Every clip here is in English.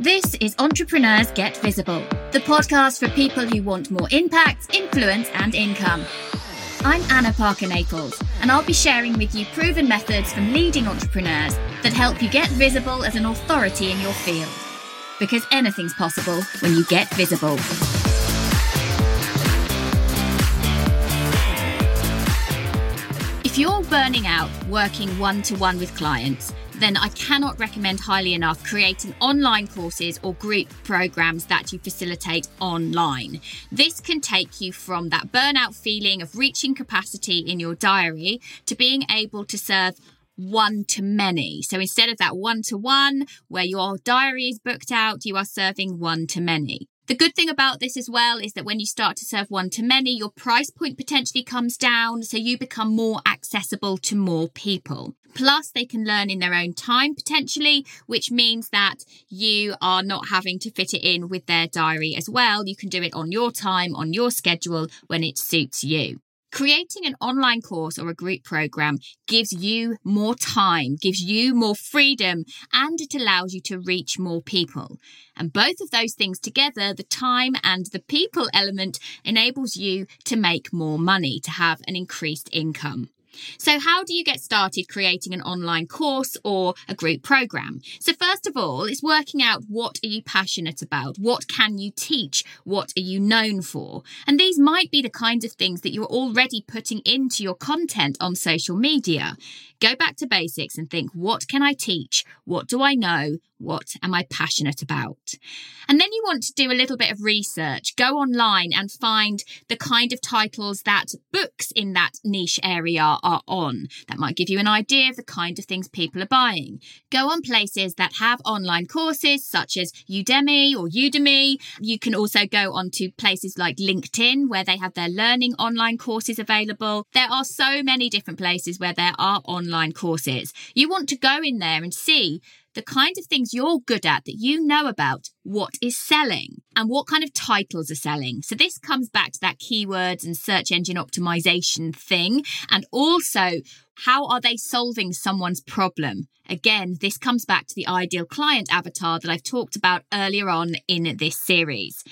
This is Entrepreneurs Get Visible, the podcast for people who want more impact, influence, and income. I'm Anna Parker Naples, and I'll be sharing with you proven methods from leading entrepreneurs that help you get visible as an authority in your field. Because anything's possible when you get visible. If you're burning out working one to one with clients, then I cannot recommend highly enough creating online courses or group programs that you facilitate online. This can take you from that burnout feeling of reaching capacity in your diary to being able to serve one to many. So instead of that one to one where your diary is booked out, you are serving one to many. The good thing about this as well is that when you start to serve one to many, your price point potentially comes down, so you become more accessible to more people. Plus, they can learn in their own time potentially, which means that you are not having to fit it in with their diary as well. You can do it on your time, on your schedule, when it suits you. Creating an online course or a group program gives you more time, gives you more freedom, and it allows you to reach more people. And both of those things together, the time and the people element, enables you to make more money, to have an increased income. So, how do you get started creating an online course or a group program? So, first of all, it's working out what are you passionate about? What can you teach? What are you known for? And these might be the kinds of things that you're already putting into your content on social media. Go back to basics and think what can I teach? What do I know? What am I passionate about? And then you want to do a little bit of research. Go online and find the kind of titles that books in that niche area are on. That might give you an idea of the kind of things people are buying. Go on places that have online courses such as Udemy or U-2-me. You can also go on to places like LinkedIn where they have their learning online courses available. There are so many different places where there are online online courses. You want to go in there and see the kind of things you're good at that you know about what is selling and what kind of titles are selling. So this comes back to that keywords and search engine optimization thing and also how are they solving someone's problem? Again, this comes back to the ideal client avatar that I've talked about earlier on in this series.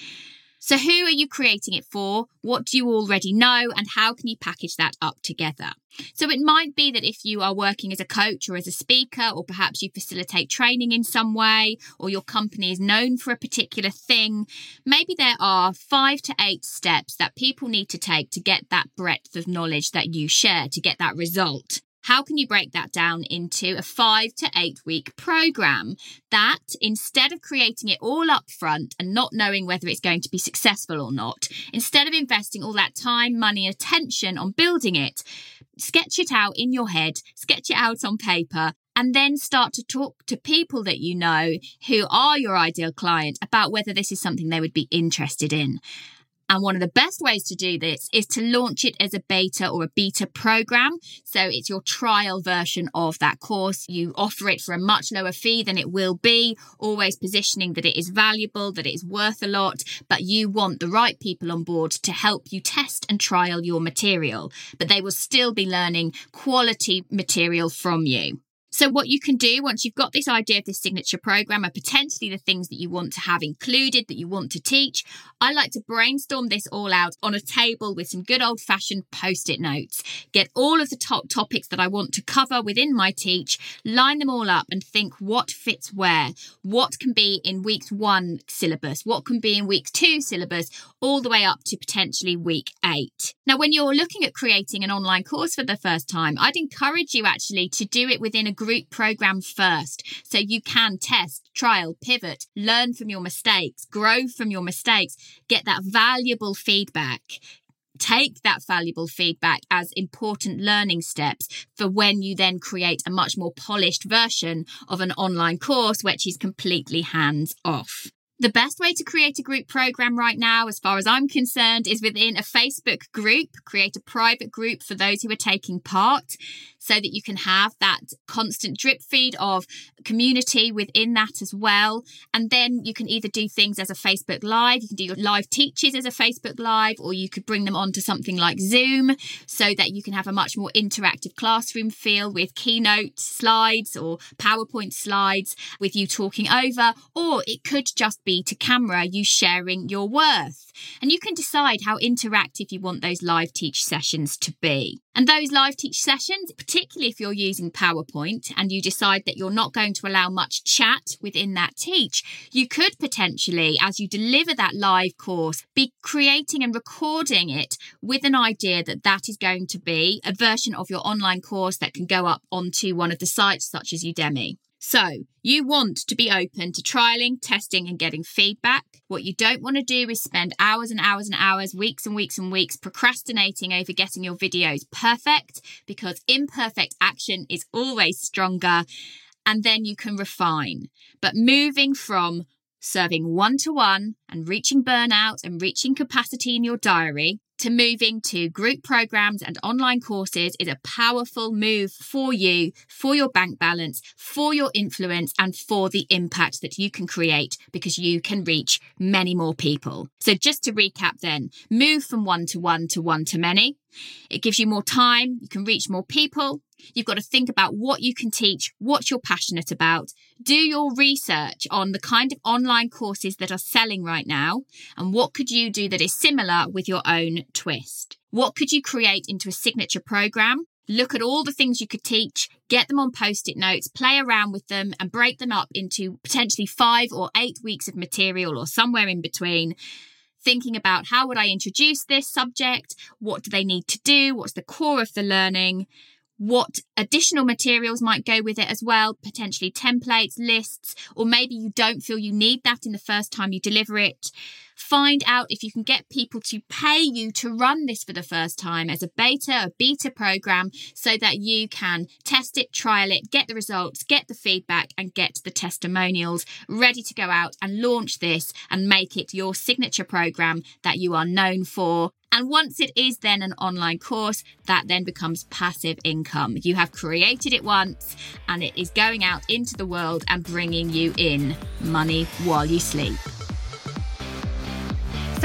So, who are you creating it for? What do you already know? And how can you package that up together? So, it might be that if you are working as a coach or as a speaker, or perhaps you facilitate training in some way, or your company is known for a particular thing, maybe there are five to eight steps that people need to take to get that breadth of knowledge that you share, to get that result. How can you break that down into a five to eight week program that instead of creating it all up front and not knowing whether it's going to be successful or not, instead of investing all that time, money, attention on building it, sketch it out in your head, sketch it out on paper, and then start to talk to people that you know who are your ideal client about whether this is something they would be interested in. And one of the best ways to do this is to launch it as a beta or a beta program. So it's your trial version of that course. You offer it for a much lower fee than it will be, always positioning that it is valuable, that it is worth a lot, but you want the right people on board to help you test and trial your material. But they will still be learning quality material from you. So, what you can do once you've got this idea of this signature program are potentially the things that you want to have included, that you want to teach. I like to brainstorm this all out on a table with some good old fashioned post it notes. Get all of the top topics that I want to cover within my teach, line them all up, and think what fits where. What can be in week's one syllabus? What can be in week two syllabus? All the way up to potentially week eight. Now, when you're looking at creating an online course for the first time, I'd encourage you actually to do it within a group program first. So you can test, trial, pivot, learn from your mistakes, grow from your mistakes, get that valuable feedback take that valuable feedback as important learning steps for when you then create a much more polished version of an online course, which is completely hands off. The best way to create a group program right now, as far as I'm concerned, is within a Facebook group. Create a private group for those who are taking part. So that you can have that constant drip feed of community within that as well. And then you can either do things as a Facebook Live, you can do your live teaches as a Facebook Live, or you could bring them onto something like Zoom so that you can have a much more interactive classroom feel with keynote slides or PowerPoint slides with you talking over, or it could just be to camera you sharing your worth. And you can decide how interactive you want those live teach sessions to be. And those live teach sessions, particularly if you're using PowerPoint and you decide that you're not going to allow much chat within that teach, you could potentially, as you deliver that live course, be creating and recording it with an idea that that is going to be a version of your online course that can go up onto one of the sites such as Udemy. So, you want to be open to trialing, testing, and getting feedback. What you don't want to do is spend hours and hours and hours, weeks and weeks and weeks procrastinating over getting your videos perfect because imperfect action is always stronger. And then you can refine. But moving from serving one to one and reaching burnout and reaching capacity in your diary to moving to group programs and online courses is a powerful move for you, for your bank balance, for your influence, and for the impact that you can create because you can reach many more people. So, just to recap then, move from one to one to one to many. It gives you more time, you can reach more people. You've got to think about what you can teach, what you're passionate about. Do your research on the kind of online courses that are selling right now and what could you do that is similar with your own twist. What could you create into a signature program? Look at all the things you could teach, get them on post it notes, play around with them, and break them up into potentially five or eight weeks of material or somewhere in between thinking about how would I introduce this subject? What do they need to do? What's the core of the learning? What additional materials might go with it as well, potentially templates, lists, or maybe you don't feel you need that in the first time you deliver it. Find out if you can get people to pay you to run this for the first time as a beta, a beta program, so that you can test it, trial it, get the results, get the feedback, and get the testimonials ready to go out and launch this and make it your signature program that you are known for and once it is then an online course, that then becomes passive income. You have created it once and it is going out into the world and bringing you in money while you sleep.